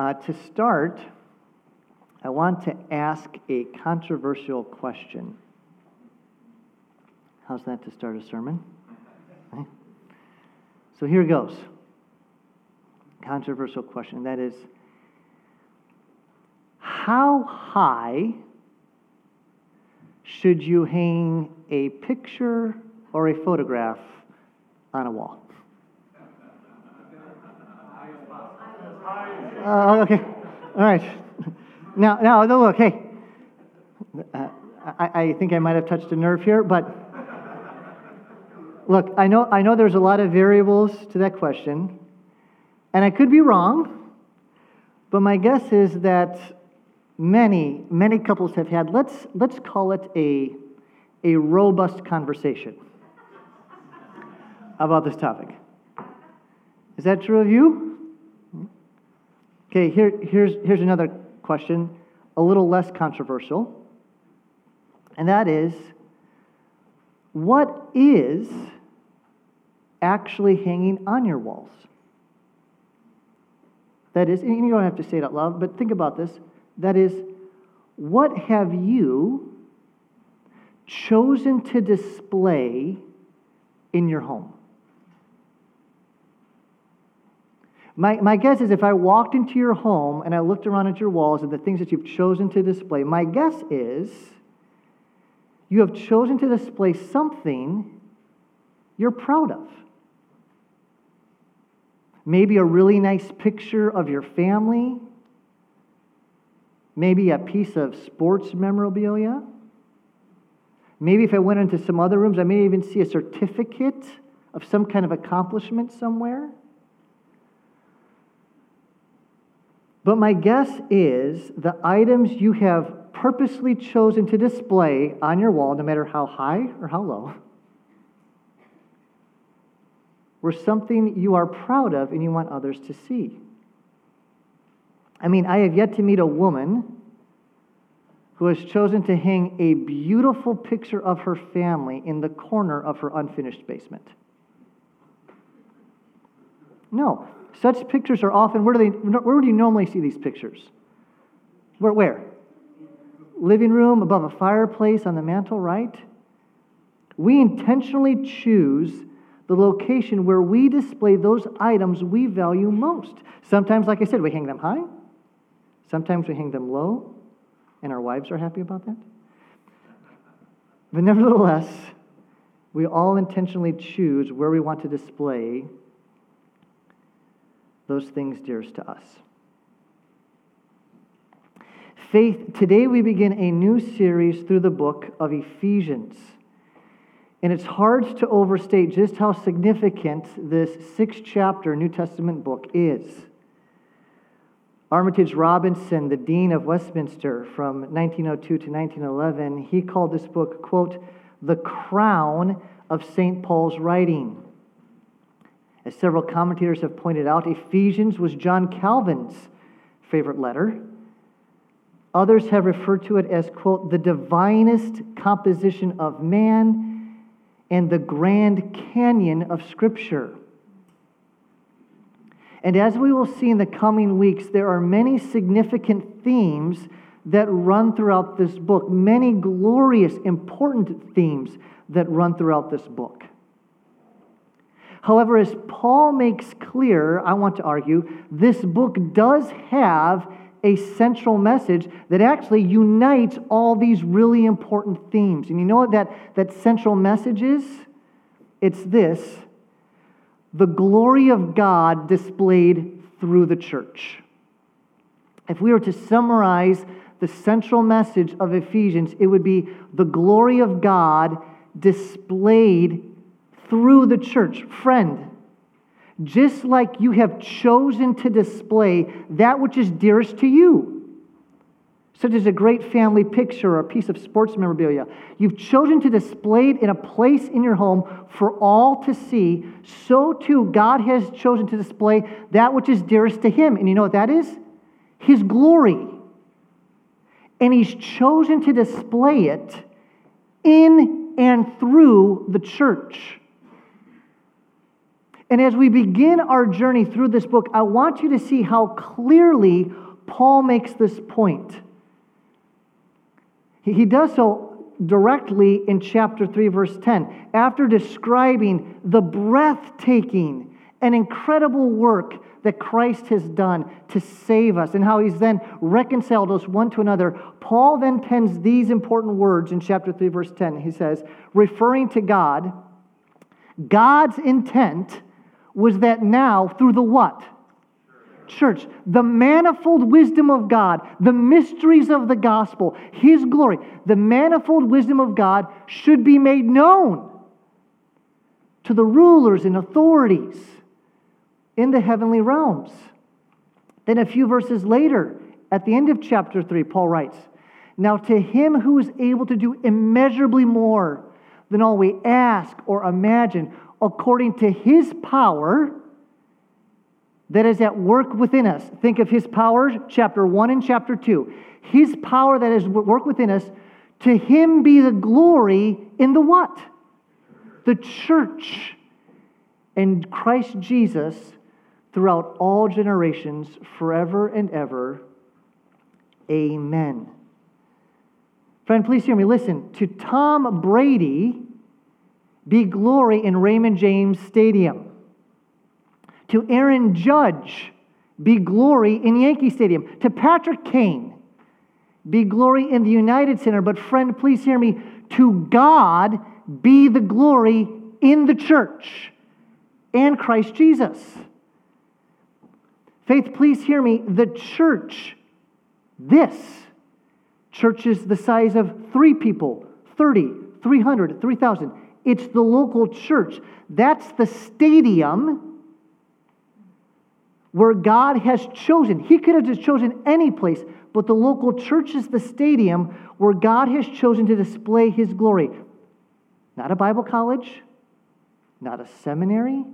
Uh, to start, I want to ask a controversial question. How's that to start a sermon? Okay. So here goes. Controversial question. That is, how high should you hang a picture or a photograph on a wall? Uh, okay, all right. Now, now, look, hey, uh, I, I think I might have touched a nerve here, but look, I know, I know there's a lot of variables to that question, and I could be wrong, but my guess is that many, many couples have had, let's, let's call it a, a robust conversation about this topic. Is that true of you? Okay, here, here's, here's another question, a little less controversial. And that is what is actually hanging on your walls? That is, and you don't have to say it out loud, but think about this. That is, what have you chosen to display in your home? My, my guess is if I walked into your home and I looked around at your walls and the things that you've chosen to display, my guess is you have chosen to display something you're proud of. Maybe a really nice picture of your family, maybe a piece of sports memorabilia. Maybe if I went into some other rooms, I may even see a certificate of some kind of accomplishment somewhere. But my guess is the items you have purposely chosen to display on your wall, no matter how high or how low, were something you are proud of and you want others to see. I mean, I have yet to meet a woman who has chosen to hang a beautiful picture of her family in the corner of her unfinished basement. No, such pictures are often, where do, they, where do you normally see these pictures? Where, where? Living room, above a fireplace, on the mantle, right? We intentionally choose the location where we display those items we value most. Sometimes, like I said, we hang them high. Sometimes we hang them low, and our wives are happy about that. But nevertheless, we all intentionally choose where we want to display those things dearest to us. Faith, today we begin a new series through the book of Ephesians. And it's hard to overstate just how significant this six chapter New Testament book is. Armitage Robinson, the Dean of Westminster from 1902 to 1911, he called this book, quote, the crown of St. Paul's writing. As several commentators have pointed out, Ephesians was John Calvin's favorite letter. Others have referred to it as, quote, the divinest composition of man and the Grand Canyon of Scripture. And as we will see in the coming weeks, there are many significant themes that run throughout this book, many glorious, important themes that run throughout this book. However, as Paul makes clear, I want to argue, this book does have a central message that actually unites all these really important themes. And you know what that, that central message is? It's this the glory of God displayed through the church. If we were to summarize the central message of Ephesians, it would be the glory of God displayed through the church. Friend, just like you have chosen to display that which is dearest to you, such as a great family picture or a piece of sports memorabilia. You've chosen to display it in a place in your home for all to see. So too, God has chosen to display that which is dearest to Him. And you know what that is? His glory. And He's chosen to display it in and through the church. And as we begin our journey through this book, I want you to see how clearly Paul makes this point. He does so directly in chapter 3, verse 10, after describing the breathtaking and incredible work that Christ has done to save us and how he's then reconciled us one to another. Paul then pens these important words in chapter 3, verse 10. He says, referring to God, God's intent was that now, through the what? Church, the manifold wisdom of God, the mysteries of the gospel, His glory, the manifold wisdom of God should be made known to the rulers and authorities in the heavenly realms. Then a few verses later, at the end of chapter 3, Paul writes, Now to him who is able to do immeasurably more than all we ask or imagine, according to his power that is at work within us. Think of his power, chapter 1 and chapter 2. His power that is at work within us, to him be the glory in the what? The church. And Christ Jesus throughout all generations, forever and ever. Amen. Friend, please hear me. Listen, to Tom Brady be glory in Raymond James Stadium. To Aaron Judge be glory in Yankee Stadium. To Patrick Kane be glory in the United Center. But, friend, please hear me. To God be the glory in the church and Christ Jesus. Faith, please hear me. The church, this church is the size of three people 30, 300, 3,000. It's the local church. That's the stadium where God has chosen. He could have just chosen any place, but the local church is the stadium where God has chosen to display his glory. Not a Bible college, not a seminary,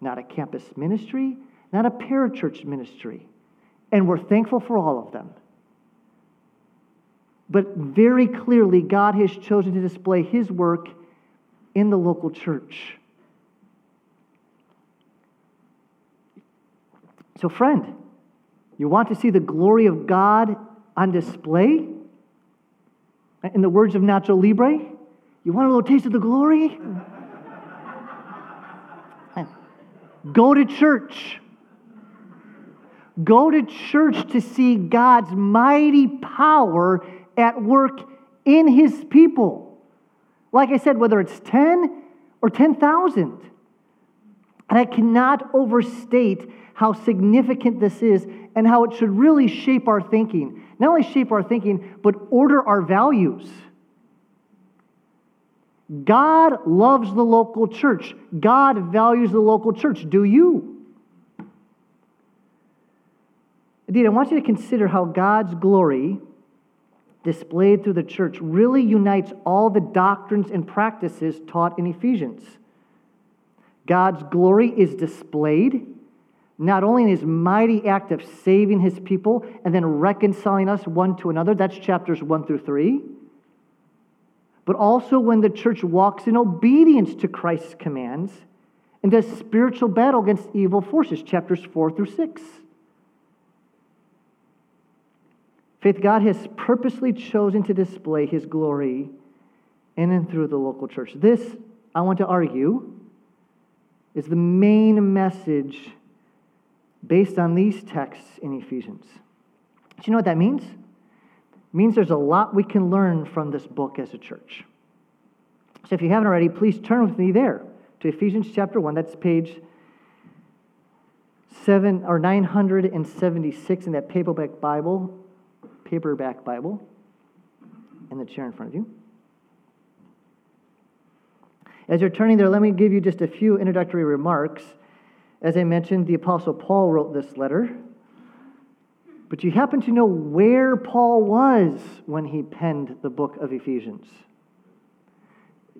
not a campus ministry, not a parachurch ministry. And we're thankful for all of them. But very clearly, God has chosen to display his work in the local church. So, friend, you want to see the glory of God on display? In the words of Nacho Libre, you want a little taste of the glory? Go to church. Go to church to see God's mighty power at work in his people. Like I said, whether it's 10 or 10,000. And I cannot overstate how significant this is and how it should really shape our thinking. Not only shape our thinking, but order our values. God loves the local church. God values the local church. Do you? Indeed, I want you to consider how God's glory, displayed through the church, really unites all the doctrines and practices taught in Ephesians. God's glory is displayed not only in his mighty act of saving his people and then reconciling us one to another, that's chapters 1 through 3, but also when the church walks in obedience to Christ's commands and does spiritual battle against evil forces, chapters 4 through 6. Faith, God has purposely chosen to display his glory in and through the local church. This, I want to argue, is the main message based on these texts in Ephesians. Do you know what that means? It means there's a lot we can learn from this book as a church. So if you haven't already, please turn with me there to Ephesians chapter 1. That's page 7 or 976 in that paperback Bible paperback Bible in the chair in front of you. As you're turning there, let me give you just a few introductory remarks. As I mentioned, the Apostle Paul wrote this letter. But you happen to know where Paul was when he penned the book of Ephesians.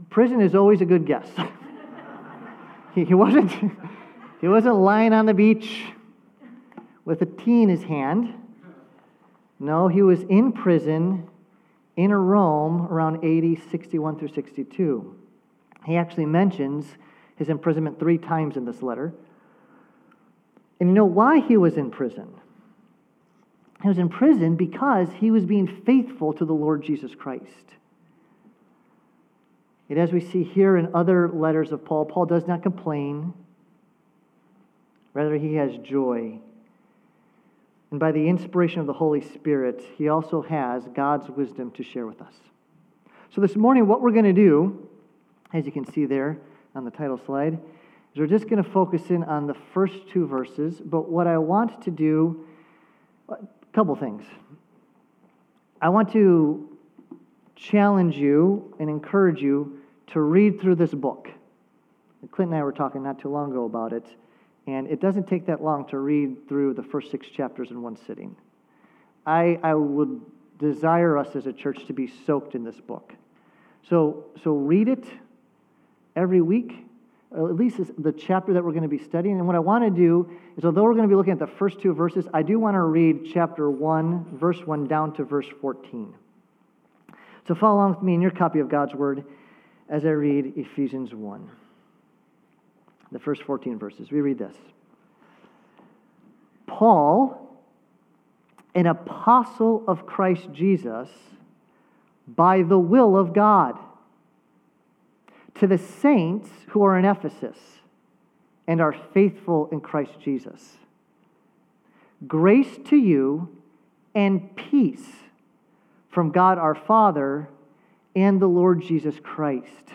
Prison is always a good guess. he, he, wasn't, he wasn't lying on the beach with a tea in his hand. No, he was in prison in Rome around AD 61 through 62. He actually mentions his imprisonment three times in this letter. And you know why he was in prison? He was in prison because he was being faithful to the Lord Jesus Christ. And as we see here in other letters of Paul, Paul does not complain. Rather, he has joy. And by the inspiration of the Holy Spirit, he also has God's wisdom to share with us. So, this morning, what we're going to do, as you can see there on the title slide, is we're just going to focus in on the first two verses. But what I want to do, a couple things. I want to challenge you and encourage you to read through this book. Clint and I were talking not too long ago about it, and it doesn't take that long to read through the first six chapters in one sitting. I, I would desire us as a church to be soaked in this book. So, so read it every week, at least the chapter that we're going to be studying. And what I want to do is, although we're going to be looking at the first two verses, I do want to read chapter 1, verse 1 down to verse 14. So follow along with me in your copy of God's Word as I read Ephesians 1. The first 14 verses. We read this Paul, an apostle of Christ Jesus, by the will of God, to the saints who are in Ephesus and are faithful in Christ Jesus. Grace to you and peace from God our Father and the Lord Jesus Christ.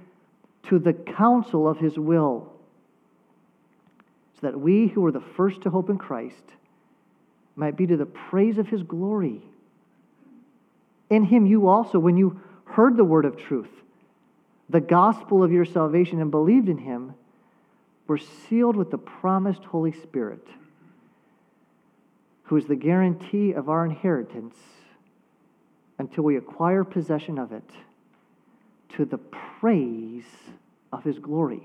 to the counsel of His will, so that we who were the first to hope in Christ might be to the praise of His glory. In Him, you also, when you heard the word of truth, the gospel of your salvation, and believed in Him, were sealed with the promised Holy Spirit who is the guarantee of our inheritance until we acquire possession of it to the praise of his glory.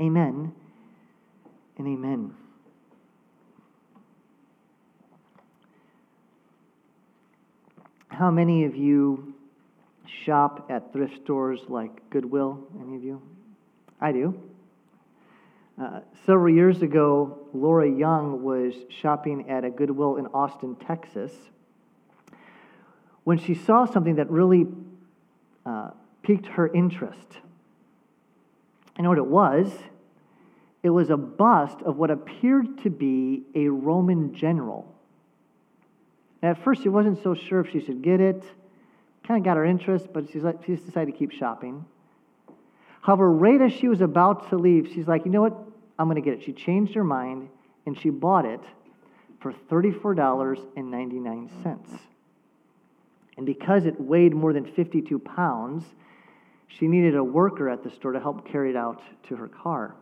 Amen and amen. How many of you shop at thrift stores like Goodwill? Any of you? I do. Uh, several years ago, Laura Young was shopping at a Goodwill in Austin, Texas, when she saw something that really uh, piqued her interest. You know what it was? It was a bust of what appeared to be a Roman general. And at first, she wasn't so sure if she should get it. Kind of got her interest, but she's like, she just decided to keep shopping. However, right as she was about to leave, she's like, you know what? I'm going to get it. She changed her mind and she bought it for $34.99. And because it weighed more than 52 pounds, she needed a worker at the store to help carry it out to her car.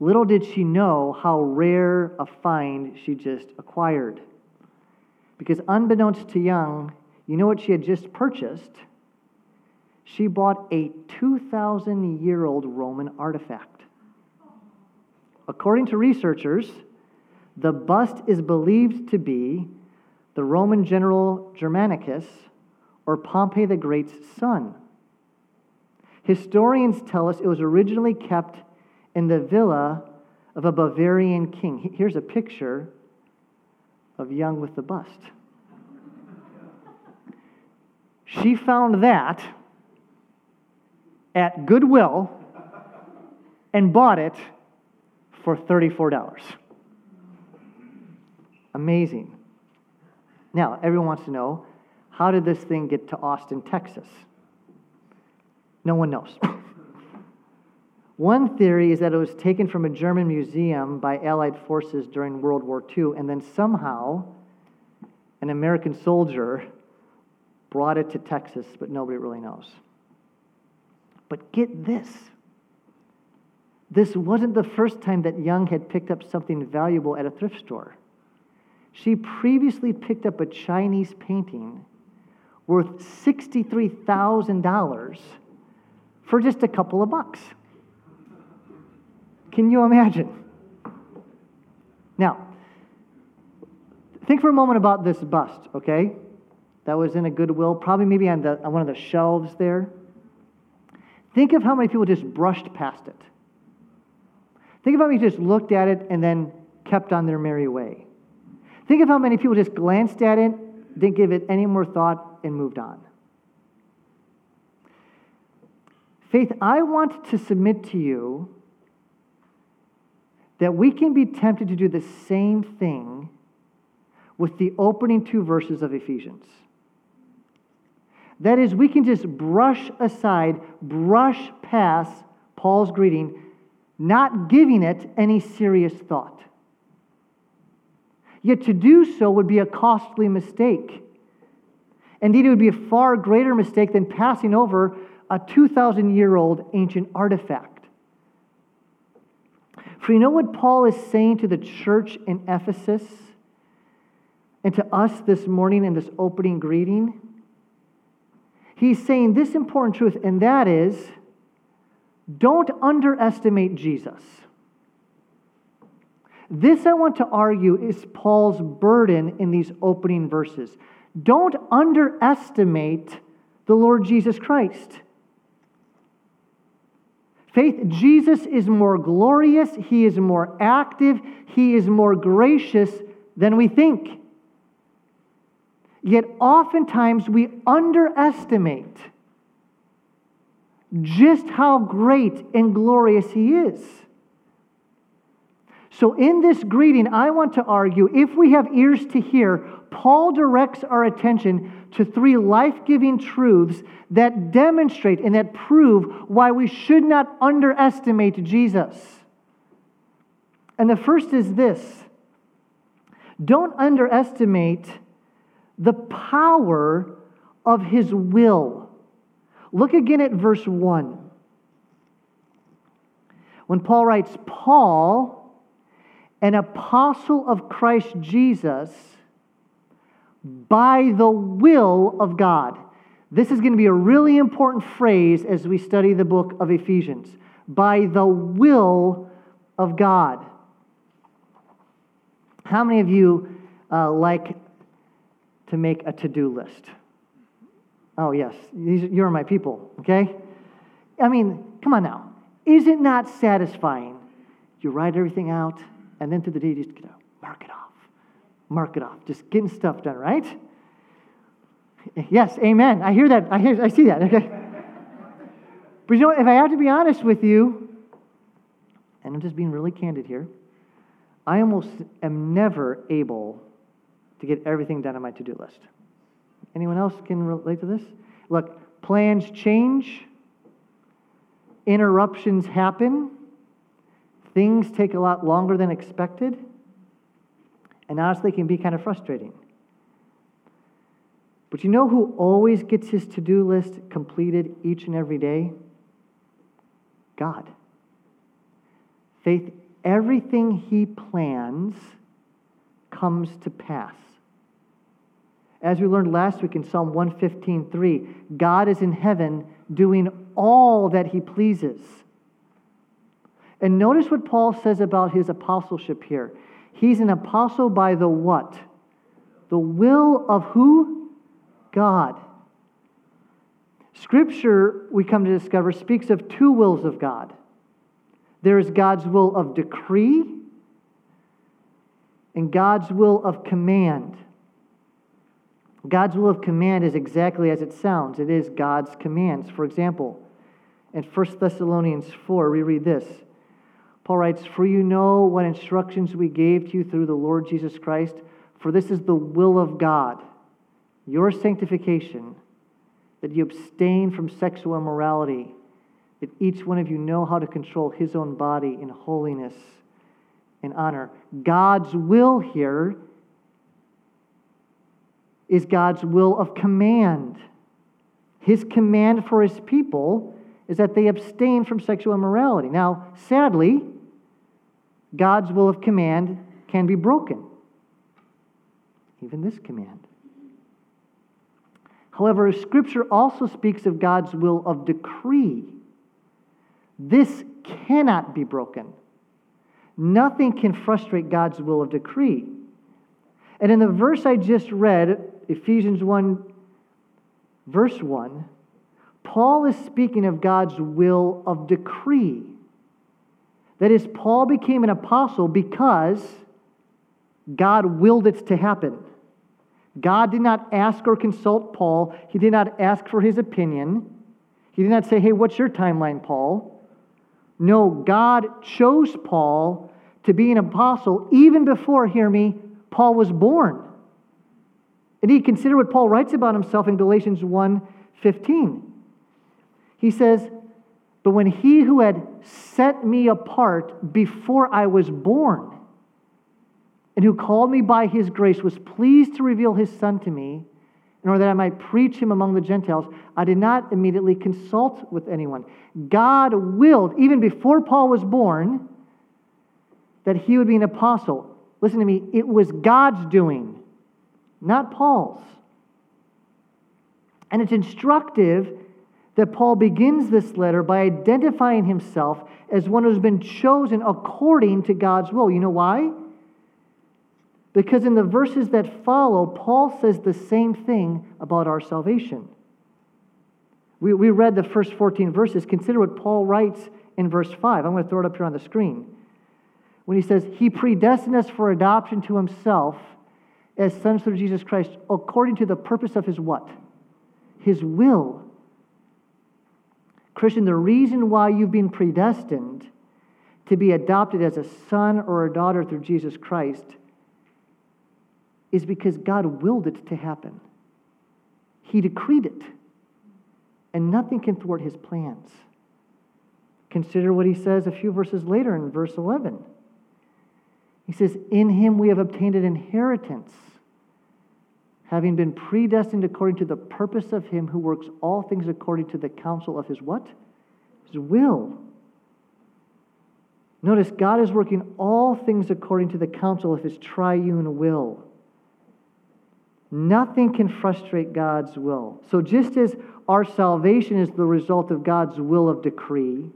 Little did she know how rare a find she just acquired. Because unbeknownst to Young, you know what she had just purchased? She bought a 2,000 year old Roman artifact. According to researchers, The bust is believed to be the Roman general Germanicus or Pompey the Great's son. Historians tell us it was originally kept in the villa of a Bavarian king. Here's a picture of Young with the bust. She found that at Goodwill and bought it for $34. Amazing. Now, everyone wants to know how did this thing get to Austin, Texas? No one knows. One theory is that it was taken from a German museum by Allied forces during World War II, and then somehow an American soldier brought it to Texas, but nobody really knows. But get this this wasn't the first time that Young had picked up something valuable at a thrift store. She previously picked up a Chinese painting worth $63,000 for just a couple of bucks. Can you imagine? Now, think for a moment about this bust, okay? That was in a Goodwill, probably maybe on, the, on one of the shelves there. Think of how many people just brushed past it. Think of how many just looked at it and then kept on their merry way. Think of how many people just glanced at it, didn't give it any more thought, and moved on. Faith, I want to submit to you that we can be tempted to do the same thing with the opening two verses of Ephesians. That is, we can just brush aside, brush past Paul's greeting, not giving it any serious thought. Yet to do so would be a costly mistake. Indeed, it would be a far greater mistake than passing over a 2,000 year old ancient artifact. For you know what Paul is saying to the church in Ephesus and to us this morning in this opening greeting? He's saying this important truth, and that is don't underestimate Jesus. This, I want to argue, is Paul's burden in these opening verses. Don't underestimate the Lord Jesus Christ. Faith, Jesus is more glorious, He is more active, He is more gracious than we think. Yet oftentimes we underestimate just how great and glorious He is. So, in this greeting, I want to argue if we have ears to hear, Paul directs our attention to three life giving truths that demonstrate and that prove why we should not underestimate Jesus. And the first is this don't underestimate the power of his will. Look again at verse 1. When Paul writes, Paul, an apostle of Christ Jesus, by the will of God. This is going to be a really important phrase as we study the book of Ephesians. By the will of God. How many of you uh, like to make a to do list? Oh, yes, you're my people, okay? I mean, come on now. Is it not satisfying? You write everything out, and then through the day, you just get out, mark it off mark it off. Just getting stuff done, right? Yes, amen. I hear that. I, hear, I see that. Okay. But you know? If I have to be honest with you, and I'm just being really candid here, I almost am never able to get everything done on my to do list. Anyone else can relate to this? Look, plans change, interruptions happen, things take a lot longer than expected and honestly can be kind of frustrating. But you know who always gets his to do list completed each and every day? God. Faith, everything he plans comes to pass. As we learned last week in Psalm 115:3, God is in heaven doing all that he pleases. And notice what Paul says about his apostleship here. He's an apostle by the what? The will of who? God. Scripture, we come to discover, speaks of two wills of God. There is God's will of decree and God's will of command. God's will of command is exactly as it sounds it is God's commands. For example, in 1 Thessalonians 4, we read this Paul writes, For you know what instructions we gave to you through the Lord Jesus Christ, for this is the will of God, your sanctification, that you abstain from sexual immorality, that each one of you know how to control his own body in holiness and honor. God's will here is God's will of command. His command for his people is that they abstain from sexual immorality. Now, sadly, God's will of command can be broken. Even this command. However, Scripture also speaks of God's will of decree. This cannot be broken. Nothing can frustrate God's will of decree. And in the verse I just read, Ephesians 1, verse 1, Paul is speaking of God's will of decree. That is, Paul became an apostle because God willed it to happen. God did not ask or consult Paul, he did not ask for his opinion. He did not say, Hey, what's your timeline, Paul? No, God chose Paul to be an apostle even before, hear me, Paul was born. Indeed, consider what Paul writes about himself in Galatians 1 15. He says, But when he who had set me apart before I was born, and who called me by his grace, was pleased to reveal his Son to me, in order that I might preach him among the Gentiles, I did not immediately consult with anyone. God willed, even before Paul was born, that he would be an apostle. Listen to me, it was God's doing, not Paul's. And it's instructive that Paul begins this letter by identifying himself as one who's been chosen according to God's will. You know why? Because in the verses that follow, Paul says the same thing about our salvation. We, we read the first 14 verses. Consider what Paul writes in verse 5. I'm going to throw it up here on the screen. When he says, He predestined us for adoption to Himself as sons through Jesus Christ, according to the purpose of His what? His will Christian, the reason why you've been predestined to be adopted as a son or a daughter through Jesus Christ is because God willed it to happen. He decreed it, and nothing can thwart his plans. Consider what he says a few verses later in verse 11. He says, In him we have obtained an inheritance having been predestined according to the purpose of him who works all things according to the counsel of his what? His will. Notice God is working all things according to the counsel of his triune will. Nothing can frustrate God's will. So, just as our salvation is the result of God's will of decree,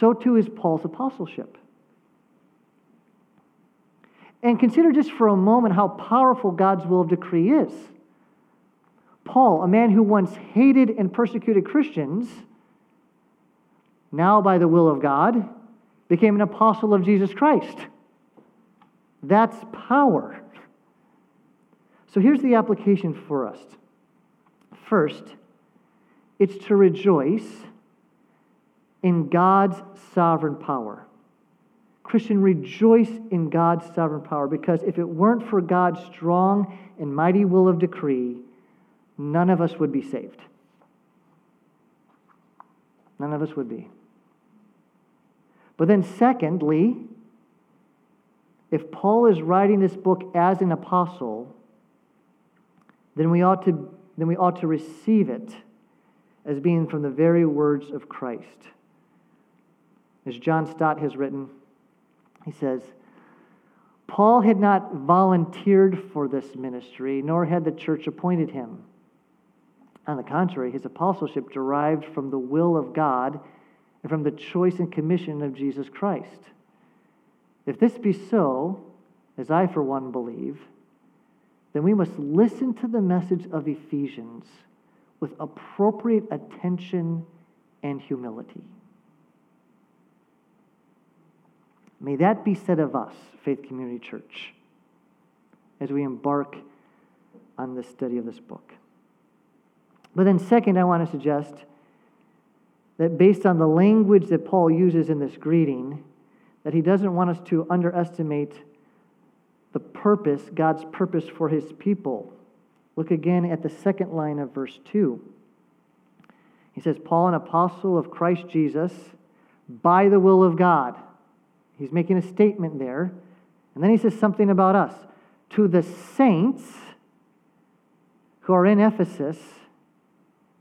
so too is Paul's apostleship. And consider just for a moment how powerful God's will of decree is. Paul, a man who once hated and persecuted Christians, now by the will of God, became an apostle of Jesus Christ. That's power. So here's the application for us. First, it's to rejoice in God's sovereign power. Christian, rejoice in God's sovereign power because if it weren't for God's strong and mighty will of decree, none of us would be saved. None of us would be. But then, secondly, if Paul is writing this book as an apostle, then we ought to, then we ought to receive it as being from the very words of Christ. As John Stott has written, he says, Paul had not volunteered for this ministry, nor had the church appointed him. On the contrary, his apostleship derived from the will of God and from the choice and commission of Jesus Christ. If this be so, as I for one believe, then we must listen to the message of Ephesians with appropriate attention and humility. May that be said of us, Faith Community Church, as we embark on the study of this book. But then, second, I want to suggest that based on the language that Paul uses in this greeting, that he doesn't want us to underestimate the purpose, God's purpose for his people. Look again at the second line of verse 2. He says, Paul, an apostle of Christ Jesus, by the will of God. He's making a statement there. And then he says something about us. To the saints who are in Ephesus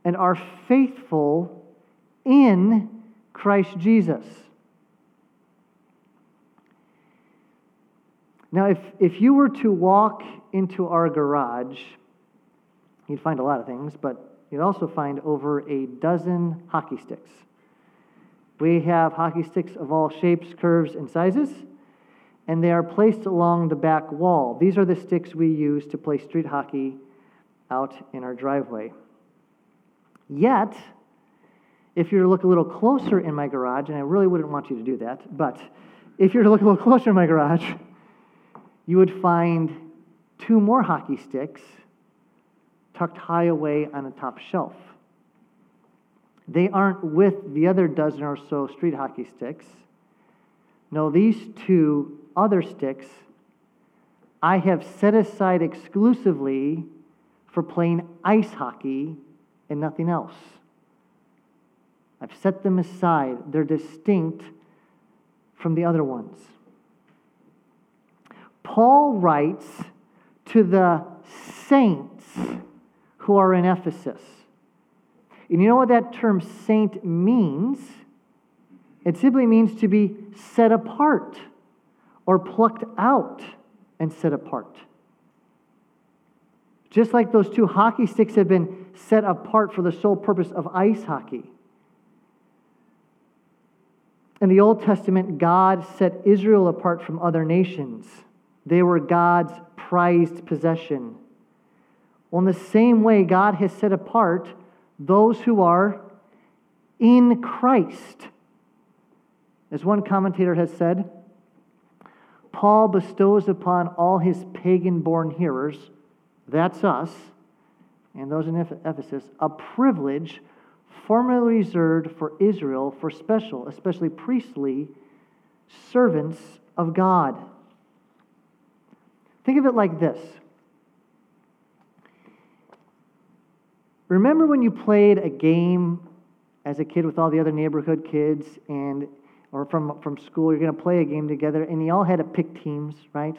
and are faithful in Christ Jesus. Now, if, if you were to walk into our garage, you'd find a lot of things, but you'd also find over a dozen hockey sticks. We have hockey sticks of all shapes, curves, and sizes, and they are placed along the back wall. These are the sticks we use to play street hockey out in our driveway. Yet, if you were to look a little closer in my garage, and I really wouldn't want you to do that, but if you were to look a little closer in my garage, you would find two more hockey sticks tucked high away on a top shelf. They aren't with the other dozen or so street hockey sticks. No, these two other sticks I have set aside exclusively for playing ice hockey and nothing else. I've set them aside. They're distinct from the other ones. Paul writes to the saints who are in Ephesus. And you know what that term saint means? It simply means to be set apart or plucked out and set apart. Just like those two hockey sticks have been set apart for the sole purpose of ice hockey. In the Old Testament, God set Israel apart from other nations. They were God's prized possession. Well, in the same way, God has set apart those who are in Christ. As one commentator has said, Paul bestows upon all his pagan born hearers, that's us, and those in Ephesus, a privilege formerly reserved for Israel for special, especially priestly, servants of God. Think of it like this Remember when you played a game as a kid with all the other neighborhood kids and or from, from school, you're going to play a game together, and you all had to pick teams, right?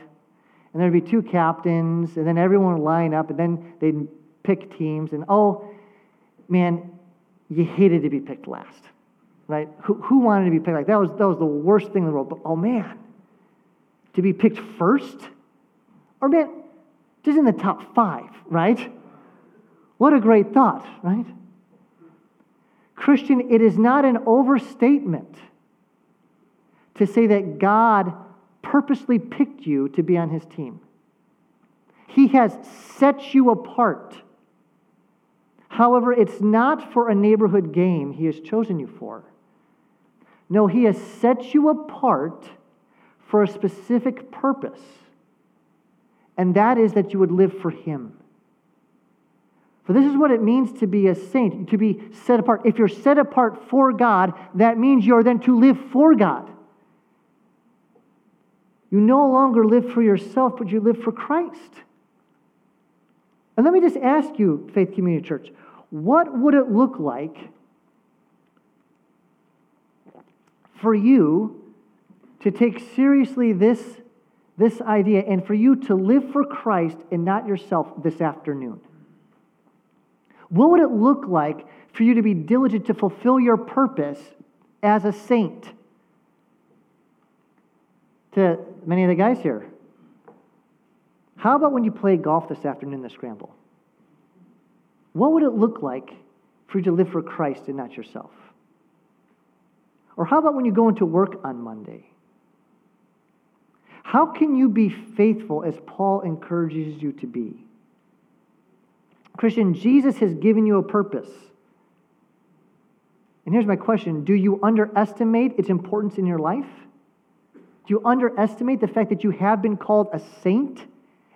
And there'd be two captains, and then everyone would line up, and then they'd pick teams, and oh, man, you hated to be picked last, right? Who, who wanted to be picked like that was that was the worst thing in the world. But oh man, to be picked first, or man, just in the top five, right? What a great thought, right? Christian, it is not an overstatement to say that God purposely picked you to be on his team. He has set you apart. However, it's not for a neighborhood game he has chosen you for. No, he has set you apart for a specific purpose, and that is that you would live for him. For this is what it means to be a saint, to be set apart. If you're set apart for God, that means you're then to live for God. You no longer live for yourself, but you live for Christ. And let me just ask you, Faith Community Church, what would it look like for you to take seriously this, this idea and for you to live for Christ and not yourself this afternoon? What would it look like for you to be diligent to fulfill your purpose as a saint? To many of the guys here, how about when you play golf this afternoon, in the scramble? What would it look like for you to live for Christ and not yourself? Or how about when you go into work on Monday? How can you be faithful as Paul encourages you to be? Christian, Jesus has given you a purpose. And here's my question Do you underestimate its importance in your life? Do you underestimate the fact that you have been called a saint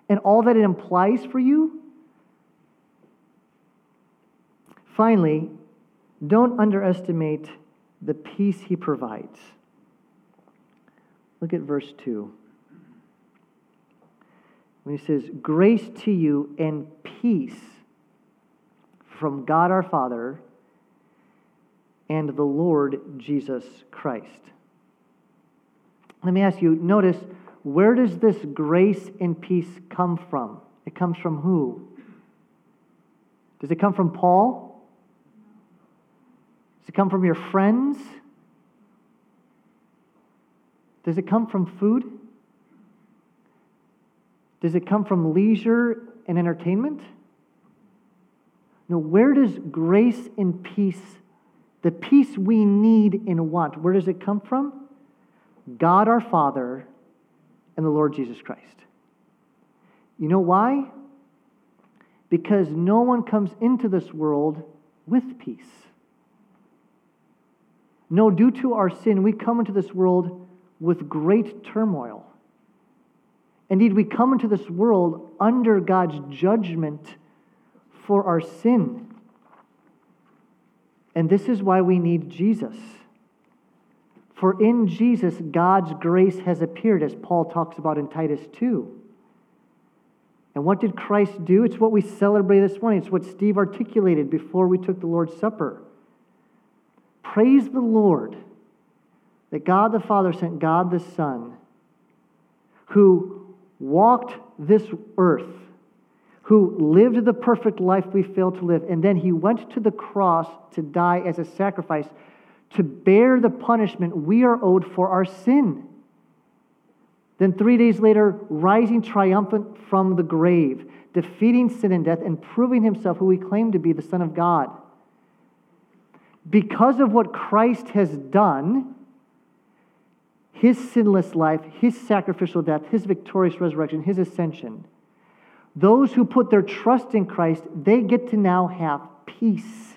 and all that it implies for you? Finally, don't underestimate the peace he provides. Look at verse 2. When he says, Grace to you and peace from God our Father and the Lord Jesus Christ. Let me ask you notice, where does this grace and peace come from? It comes from who? Does it come from Paul? Does it come from your friends? Does it come from food? Does it come from leisure and entertainment? No, where does grace and peace the peace we need and want, where does it come from? God our Father and the Lord Jesus Christ. You know why? Because no one comes into this world with peace. No, due to our sin, we come into this world with great turmoil. Indeed, we come into this world under God's judgment for our sin. And this is why we need Jesus. For in Jesus, God's grace has appeared, as Paul talks about in Titus 2. And what did Christ do? It's what we celebrate this morning. It's what Steve articulated before we took the Lord's Supper. Praise the Lord that God the Father sent God the Son, who walked this earth who lived the perfect life we failed to live, and then he went to the cross to die as a sacrifice to bear the punishment we are owed for our sin. Then, three days later, rising triumphant from the grave, defeating sin and death, and proving himself who he claimed to be the Son of God. Because of what Christ has done, his sinless life, his sacrificial death, his victorious resurrection, his ascension, those who put their trust in Christ, they get to now have peace.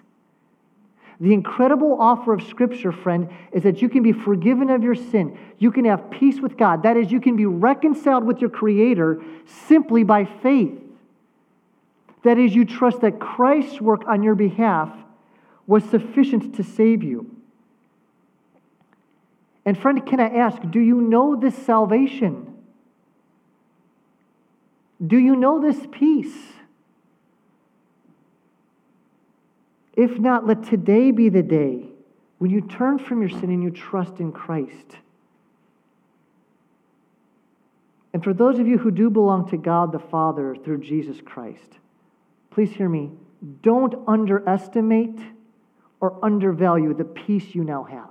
The incredible offer of Scripture, friend, is that you can be forgiven of your sin. You can have peace with God. That is, you can be reconciled with your Creator simply by faith. That is, you trust that Christ's work on your behalf was sufficient to save you. And, friend, can I ask, do you know this salvation? Do you know this peace? If not, let today be the day when you turn from your sin and you trust in Christ. And for those of you who do belong to God the Father through Jesus Christ, please hear me. Don't underestimate or undervalue the peace you now have.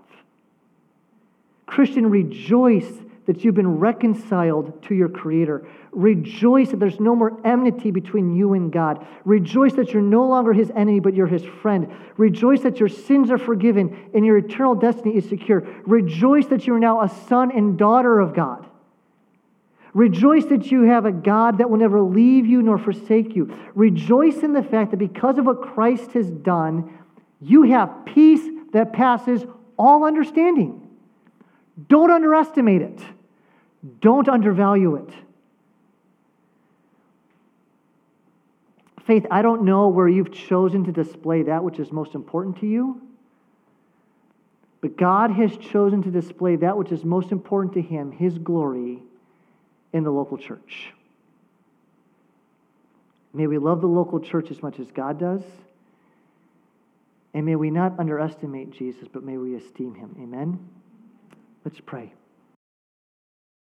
Christian, rejoice that you've been reconciled to your Creator. Rejoice that there's no more enmity between you and God. Rejoice that you're no longer His enemy, but you're His friend. Rejoice that your sins are forgiven and your eternal destiny is secure. Rejoice that you're now a son and daughter of God. Rejoice that you have a God that will never leave you nor forsake you. Rejoice in the fact that because of what Christ has done, you have peace that passes all understanding. Don't underestimate it. Don't undervalue it. Faith, I don't know where you've chosen to display that which is most important to you, but God has chosen to display that which is most important to Him, His glory, in the local church. May we love the local church as much as God does. And may we not underestimate Jesus, but may we esteem him. Amen. Let's pray.